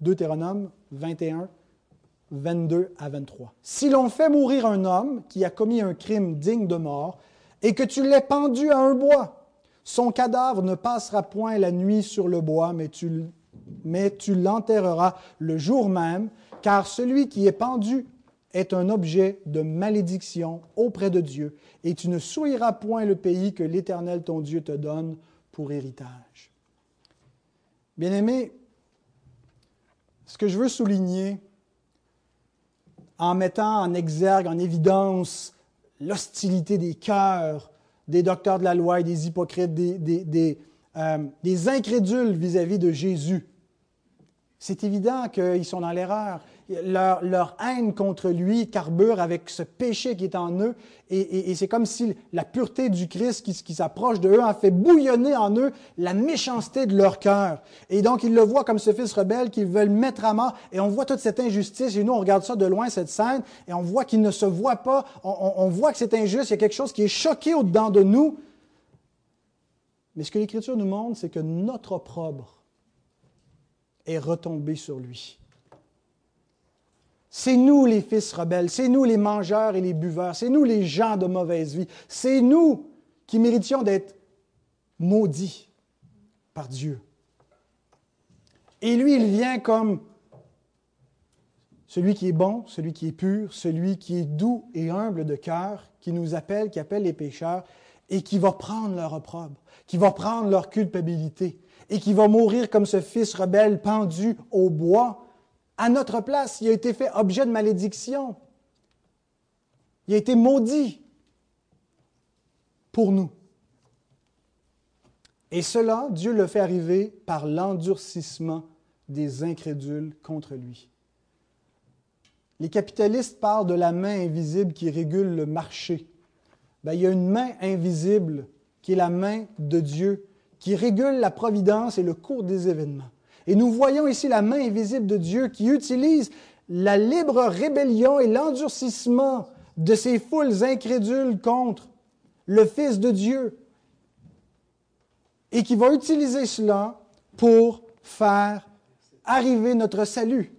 Deutéronome 21, 22 à 23. Si l'on fait mourir un homme qui a commis un crime digne de mort et que tu l'aies pendu à un bois, son cadavre ne passera point la nuit sur le bois, mais tu, mais tu l'enterreras le jour même, car celui qui est pendu est un objet de malédiction auprès de Dieu, et tu ne souilleras point le pays que l'Éternel ton Dieu te donne pour héritage. Bien-aimés, ce que je veux souligner, en mettant en exergue, en évidence l'hostilité des cœurs des docteurs de la loi et des hypocrites, des, des, euh, incrédules vis-à-vis de Jésus. C'est évident qu'ils sont dans l'erreur leur, haine contre lui carbure avec ce péché qui est en eux, et, c'est comme si la pureté du Christ qui, s'approche de eux a fait bouillonner en eux la méchanceté de leur cœur. Et donc ils le voient comme ce fils rebelle qu'ils veulent mettre à mort, et on voit toute cette injustice, et nous on regarde ça de loin, cette scène, et on voit qu'il ne se voit pas, on, on voit que c'est injuste, il y a quelque chose qui est choqué au-dedans de nous. Mais ce que l'Écriture nous montre, c'est que notre opprobre est retombé sur lui. C'est nous les fils rebelles, c'est nous les mangeurs et les buveurs, c'est nous les gens de mauvaise vie, c'est nous qui méritions d'être maudits par Dieu. Et lui, il vient comme celui qui est bon, celui qui est pur, celui qui est doux et humble de cœur, qui nous appelle, qui appelle les pécheurs, et qui va prendre leur opprobre, qui va prendre leur culpabilité, et qui va mourir comme ce fils rebelle pendu au bois. À notre place, il a été fait objet de malédiction. Il a été maudit pour nous. Et cela, Dieu le fait arriver par l'endurcissement des incrédules contre lui. Les capitalistes parlent de la main invisible qui régule le marché. Ben, il y a une main invisible qui est la main de Dieu, qui régule la providence et le cours des événements. Et nous voyons ici la main invisible de Dieu qui utilise la libre rébellion et l'endurcissement de ces foules incrédules contre le Fils de Dieu et qui va utiliser cela pour faire arriver notre salut,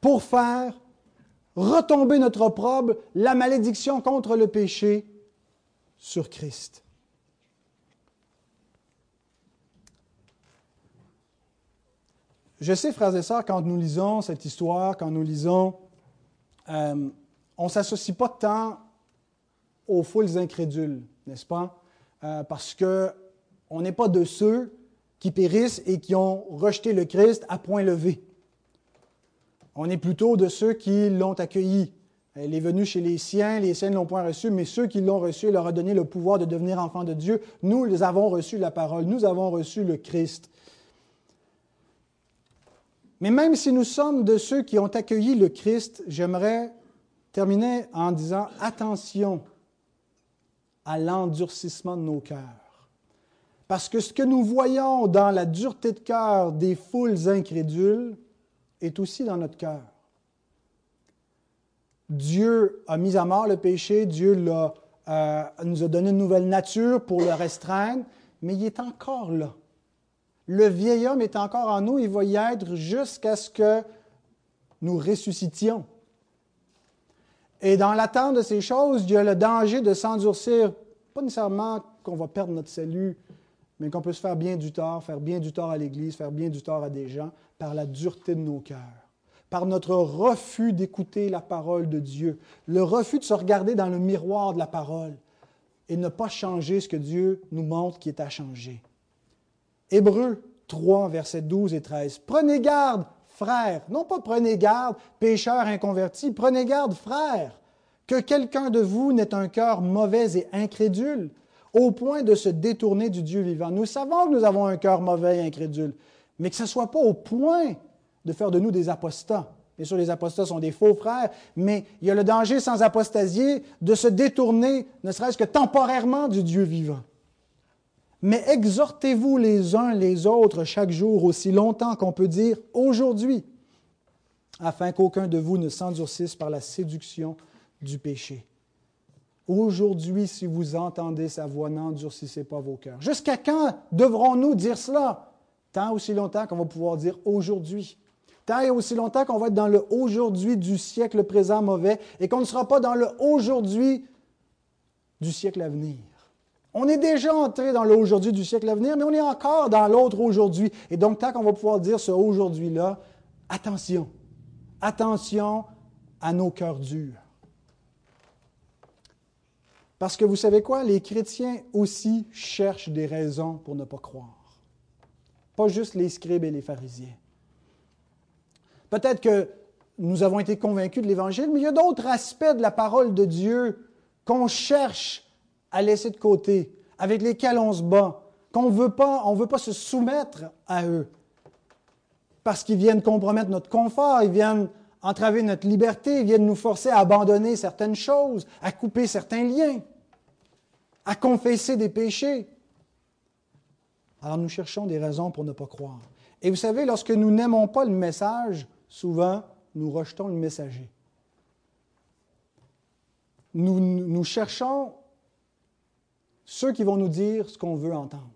pour faire retomber notre opprobre, la malédiction contre le péché sur Christ. Je sais, frères et sœurs, quand nous lisons cette histoire, quand nous lisons, euh, on ne s'associe pas tant aux foules incrédules, n'est-ce pas? Euh, parce qu'on n'est pas de ceux qui périssent et qui ont rejeté le Christ à point levé. On est plutôt de ceux qui l'ont accueilli. Elle est venue chez les siens, les siens ne l'ont point reçu, mais ceux qui l'ont reçu, il leur a donné le pouvoir de devenir enfants de Dieu. Nous, nous avons reçu la parole, nous avons reçu le Christ. Mais même si nous sommes de ceux qui ont accueilli le Christ, j'aimerais terminer en disant attention à l'endurcissement de nos cœurs. Parce que ce que nous voyons dans la dureté de cœur des foules incrédules est aussi dans notre cœur. Dieu a mis à mort le péché, Dieu euh, nous a donné une nouvelle nature pour le restreindre, mais il est encore là. Le vieil homme est encore en nous, il va y être jusqu'à ce que nous ressuscitions. Et dans l'attente de ces choses, il y a le danger de s'endurcir, pas nécessairement qu'on va perdre notre salut, mais qu'on peut se faire bien du tort, faire bien du tort à l'Église, faire bien du tort à des gens, par la dureté de nos cœurs, par notre refus d'écouter la parole de Dieu, le refus de se regarder dans le miroir de la parole et ne pas changer ce que Dieu nous montre qui est à changer. Hébreux 3, versets 12 et 13. Prenez garde, frères, non pas prenez garde, pécheurs inconvertis, prenez garde, frères, que quelqu'un de vous n'ait un cœur mauvais et incrédule, au point de se détourner du Dieu vivant. Nous savons que nous avons un cœur mauvais et incrédule, mais que ce ne soit pas au point de faire de nous des apostats. Bien sûr, les apostats sont des faux frères, mais il y a le danger sans apostasier de se détourner, ne serait-ce que temporairement, du Dieu vivant. Mais exhortez-vous les uns les autres chaque jour, aussi longtemps qu'on peut dire aujourd'hui, afin qu'aucun de vous ne s'endurcisse par la séduction du péché. Aujourd'hui, si vous entendez sa voix, n'endurcissez pas vos cœurs. Jusqu'à quand devrons-nous dire cela? Tant aussi longtemps qu'on va pouvoir dire aujourd'hui. Tant et aussi longtemps qu'on va être dans le aujourd'hui du siècle présent mauvais et qu'on ne sera pas dans le aujourd'hui du siècle à venir. On est déjà entré dans l'aujourd'hui du siècle à venir, mais on est encore dans l'autre aujourd'hui. Et donc, tant qu'on va pouvoir dire ce aujourd'hui-là, attention, attention à nos cœurs durs. Parce que vous savez quoi? Les chrétiens aussi cherchent des raisons pour ne pas croire. Pas juste les scribes et les pharisiens. Peut-être que nous avons été convaincus de l'Évangile, mais il y a d'autres aspects de la parole de Dieu qu'on cherche à laisser de côté, avec lesquels on se bat, qu'on ne veut pas, veut pas se soumettre à eux, parce qu'ils viennent compromettre notre confort, ils viennent entraver notre liberté, ils viennent nous forcer à abandonner certaines choses, à couper certains liens, à confesser des péchés. Alors nous cherchons des raisons pour ne pas croire. Et vous savez, lorsque nous n'aimons pas le message, souvent, nous rejetons le messager. Nous, nous cherchons ceux qui vont nous dire ce qu'on veut entendre.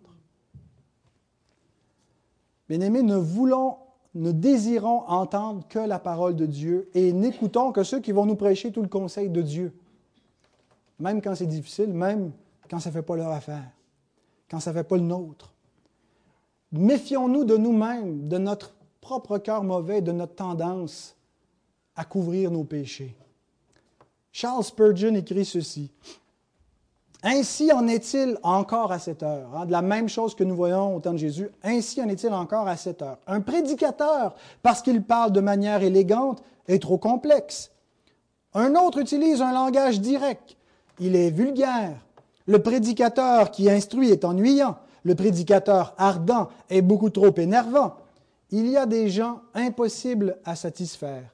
Bien-aimés, ne voulons, ne désirons entendre que la parole de Dieu et n'écoutons que ceux qui vont nous prêcher tout le conseil de Dieu, même quand c'est difficile, même quand ça ne fait pas leur affaire, quand ça ne fait pas le nôtre. Méfions-nous de nous-mêmes, de notre propre cœur mauvais, de notre tendance à couvrir nos péchés. Charles Spurgeon écrit ceci. Ainsi en est-il encore à cette heure. Hein, de la même chose que nous voyons au temps de Jésus, ainsi en est-il encore à cette heure. Un prédicateur, parce qu'il parle de manière élégante, est trop complexe. Un autre utilise un langage direct. Il est vulgaire. Le prédicateur qui instruit est ennuyant. Le prédicateur ardent est beaucoup trop énervant. Il y a des gens impossibles à satisfaire.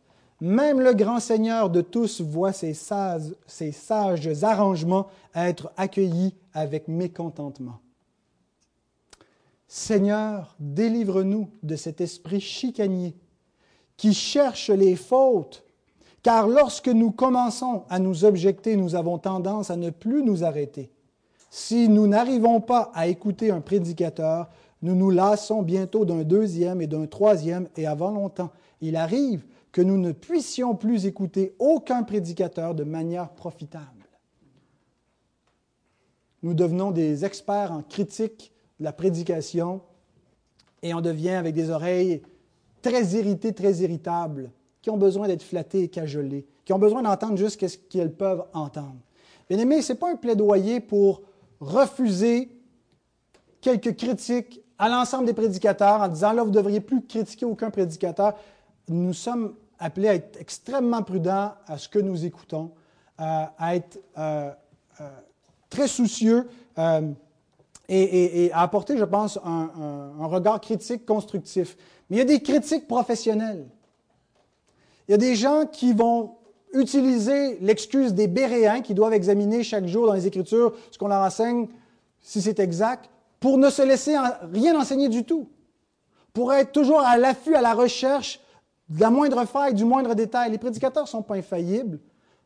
Même le grand Seigneur de tous voit ses sages, sages arrangements être accueillis avec mécontentement. Seigneur, délivre-nous de cet esprit chicanier qui cherche les fautes, car lorsque nous commençons à nous objecter, nous avons tendance à ne plus nous arrêter. Si nous n'arrivons pas à écouter un prédicateur, nous nous lassons bientôt d'un deuxième et d'un troisième, et avant longtemps, il arrive que nous ne puissions plus écouter aucun prédicateur de manière profitable. Nous devenons des experts en critique de la prédication et on devient avec des oreilles très irritées, très irritables, qui ont besoin d'être flattées et cajolées, qui ont besoin d'entendre juste ce qu'elles peuvent entendre. Bien aimé, ce n'est pas un plaidoyer pour refuser quelques critiques à l'ensemble des prédicateurs en disant là, vous ne devriez plus critiquer aucun prédicateur. Nous sommes appelés à être extrêmement prudents à ce que nous écoutons, à être euh, euh, très soucieux euh, et, à apporter, je pense, un, un, regard critique constructif. Mais il y a des critiques professionnelles. Il y a des gens qui vont utiliser l'excuse des Béréens qui doivent examiner chaque jour dans les Écritures ce qu'on leur enseigne, si c'est exact, pour ne se laisser rien enseigner du tout, pour être toujours à l'affût, à la recherche de la moindre faille, du moindre détail. Les prédicateurs ne sont pas infaillibles.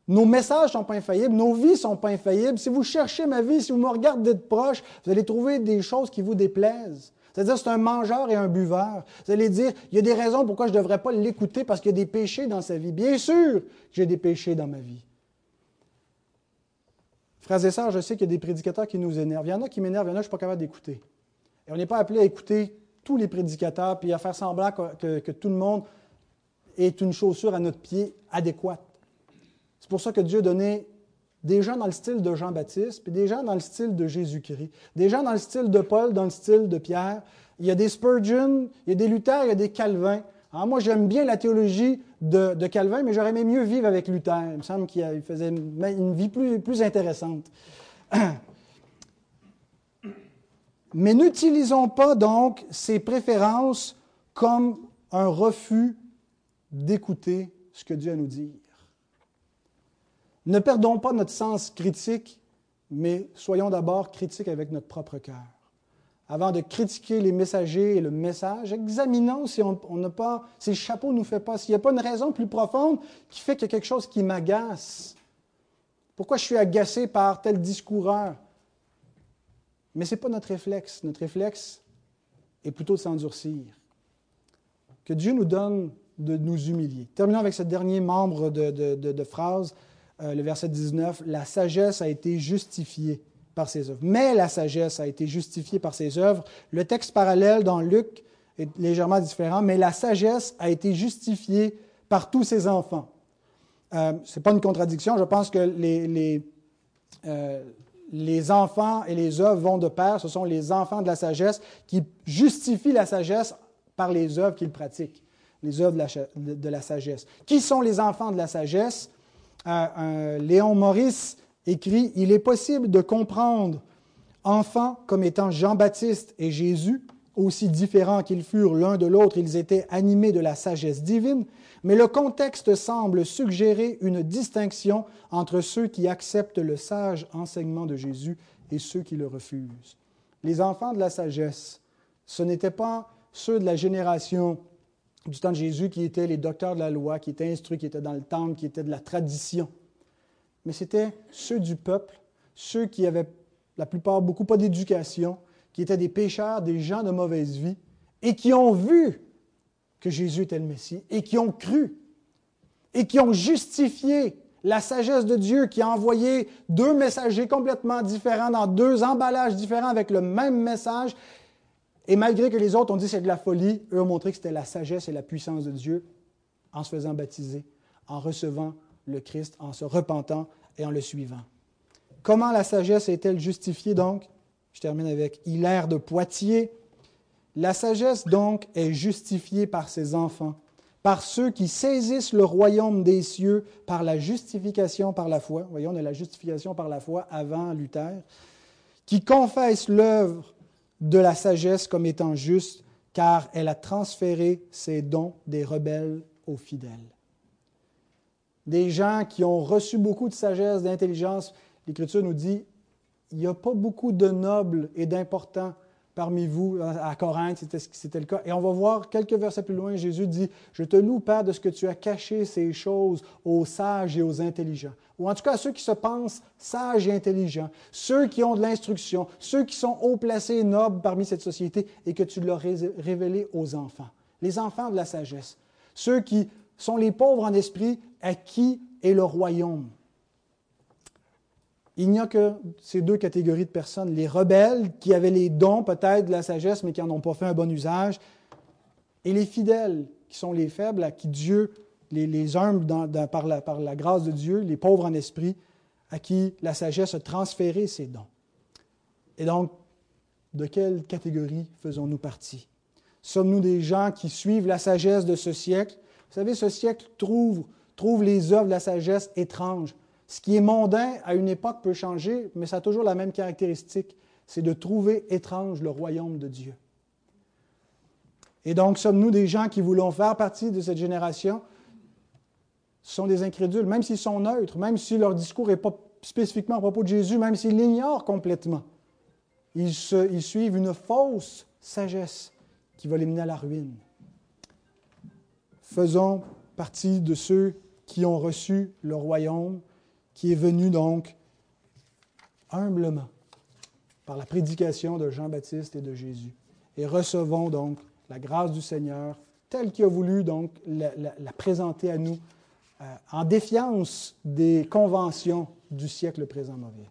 Nos messages ne sont pas infaillibles, nos vies ne sont pas infaillibles. Si vous cherchez ma vie, si vous me regardez d'être proche, vous allez trouver des choses qui vous déplaisent. C'est-à-dire, c'est un mangeur et un buveur. Vous allez dire, il y a des raisons pourquoi je ne devrais pas l'écouter parce qu'il y a des péchés dans sa vie. Bien sûr que j'ai des péchés dans ma vie. Frères et sœurs, je sais qu'il y a des prédicateurs qui nous énervent. Il y en a qui m'énervent, il y en a que je ne suis pas capable d'écouter. Et on n'est pas appelé à écouter tous les prédicateurs puis à faire semblant que tout le monde est une chaussure à notre pied adéquate. C'est pour ça que Dieu a donné des gens dans le style de Jean-Baptiste, puis des gens dans le style de Jésus-Christ, des gens dans le style de Paul, dans le style de Pierre. Il y a des Spurgeon, il y a des Luther, il y a des Calvin. Alors moi, j'aime bien la théologie de, Calvin, mais j'aurais aimé mieux vivre avec Luther. Il me semble qu'il faisait une, vie plus, plus intéressante. Mais n'utilisons pas donc ces préférences comme un refus d'écouter ce que Dieu a à nous dire. Ne perdons pas notre sens critique, mais soyons d'abord critiques avec notre propre cœur. Avant de critiquer les messagers et le message, examinons si on n'a pas, si le chapeau ne nous fait pas, s'il n'y a pas une raison plus profonde qui fait qu'il y a quelque chose qui m'agace. Pourquoi je suis agacé par tel discoureur? Mais ce n'est pas notre réflexe. Notre réflexe est plutôt de s'endurcir. Que Dieu nous donne de nous humilier. Terminons avec ce dernier membre de, de phrase. Euh, le verset 19, la sagesse a été justifiée par ses œuvres. Mais la sagesse a été justifiée par ses œuvres. Le texte parallèle dans Luc est légèrement différent, mais la sagesse a été justifiée par tous ses enfants. Euh, Ce n'est pas une contradiction. Je pense que les, les, euh, les, enfants et les œuvres vont de pair. Ce sont les enfants de la sagesse qui justifient la sagesse par les œuvres qu'ils pratiquent, les œuvres de la, sagesse. Qui sont les enfants de la sagesse? Léon Maurice écrit Il est possible de comprendre enfants comme étant Jean-Baptiste et Jésus, aussi différents qu'ils furent l'un de l'autre, ils étaient animés de la sagesse divine, mais le contexte semble suggérer une distinction entre ceux qui acceptent le sage enseignement de Jésus et ceux qui le refusent. Les enfants de la sagesse, ce n'étaient pas ceux de la génération du temps de Jésus qui étaient les docteurs de la loi, qui étaient instruits, qui étaient dans le temple, qui étaient de la tradition. Mais c'était ceux du peuple, ceux qui avaient, la plupart, beaucoup pas d'éducation, qui étaient des pécheurs, des gens de mauvaise vie, et qui ont vu que Jésus était le Messie, et qui ont cru, et qui ont justifié la sagesse de Dieu qui a envoyé deux messagers complètement différents dans deux emballages différents avec le même message et malgré que les autres ont dit c'est de la folie, eux ont montré que c'était la sagesse et la puissance de Dieu en se faisant baptiser, en recevant le Christ, en se repentant et en le suivant. Comment la sagesse est-elle justifiée donc? Je termine avec Hilaire de Poitiers. La sagesse donc est justifiée par ses enfants, par ceux qui saisissent le royaume des cieux par la justification par la foi. Voyons, on a la justification par la foi avant Luther, qui confessent l'œuvre de la sagesse comme étant juste, car elle a transféré ses dons des rebelles aux fidèles. Des gens qui ont reçu beaucoup de sagesse, d'intelligence, l'Écriture nous dit, il n'y a pas beaucoup de nobles et d'importants parmi vous. À Corinthe, c'était le cas. Et on va voir quelques versets plus loin, Jésus dit, Je te loue, Père, de ce que tu as caché ces choses aux sages et aux intelligents. Ou en tout cas à ceux qui se pensent sages et intelligents, ceux qui ont de l'instruction, ceux qui sont haut placés et nobles parmi cette société et que tu l'as révélé aux enfants. Les enfants de la sagesse. Ceux qui sont les pauvres en esprit, à qui est le royaume? Il n'y a que ces deux catégories de personnes, les rebelles qui avaient les dons peut-être de la sagesse mais qui n'en ont pas fait un bon usage, et les fidèles qui sont les faibles, à qui Dieu, les, les humbles par, la, grâce de Dieu, les pauvres en esprit, à qui la sagesse a transféré ses dons. Et donc, de quelle catégorie faisons-nous partie? Sommes-nous des gens qui suivent la sagesse de ce siècle? Vous savez, ce siècle trouve, trouve les œuvres de la sagesse étranges. Ce qui est mondain à une époque peut changer, mais ça a toujours la même caractéristique, c'est de trouver étrange le royaume de Dieu. Et donc, sommes-nous des gens qui voulons faire partie de cette génération? Ce sont des incrédules, même s'ils sont neutres, même si leur discours n'est pas spécifiquement à propos de Jésus, même s'ils l'ignorent complètement. Ils, suivent une fausse sagesse qui va les mener à la ruine. Faisons partie de ceux qui ont reçu le royaume qui est venu donc humblement par la prédication de Jean-Baptiste et de Jésus. Et recevons donc la grâce du Seigneur telle qu'il a voulu donc la, présenter à nous euh, en défiance des conventions du siècle présent mauvais.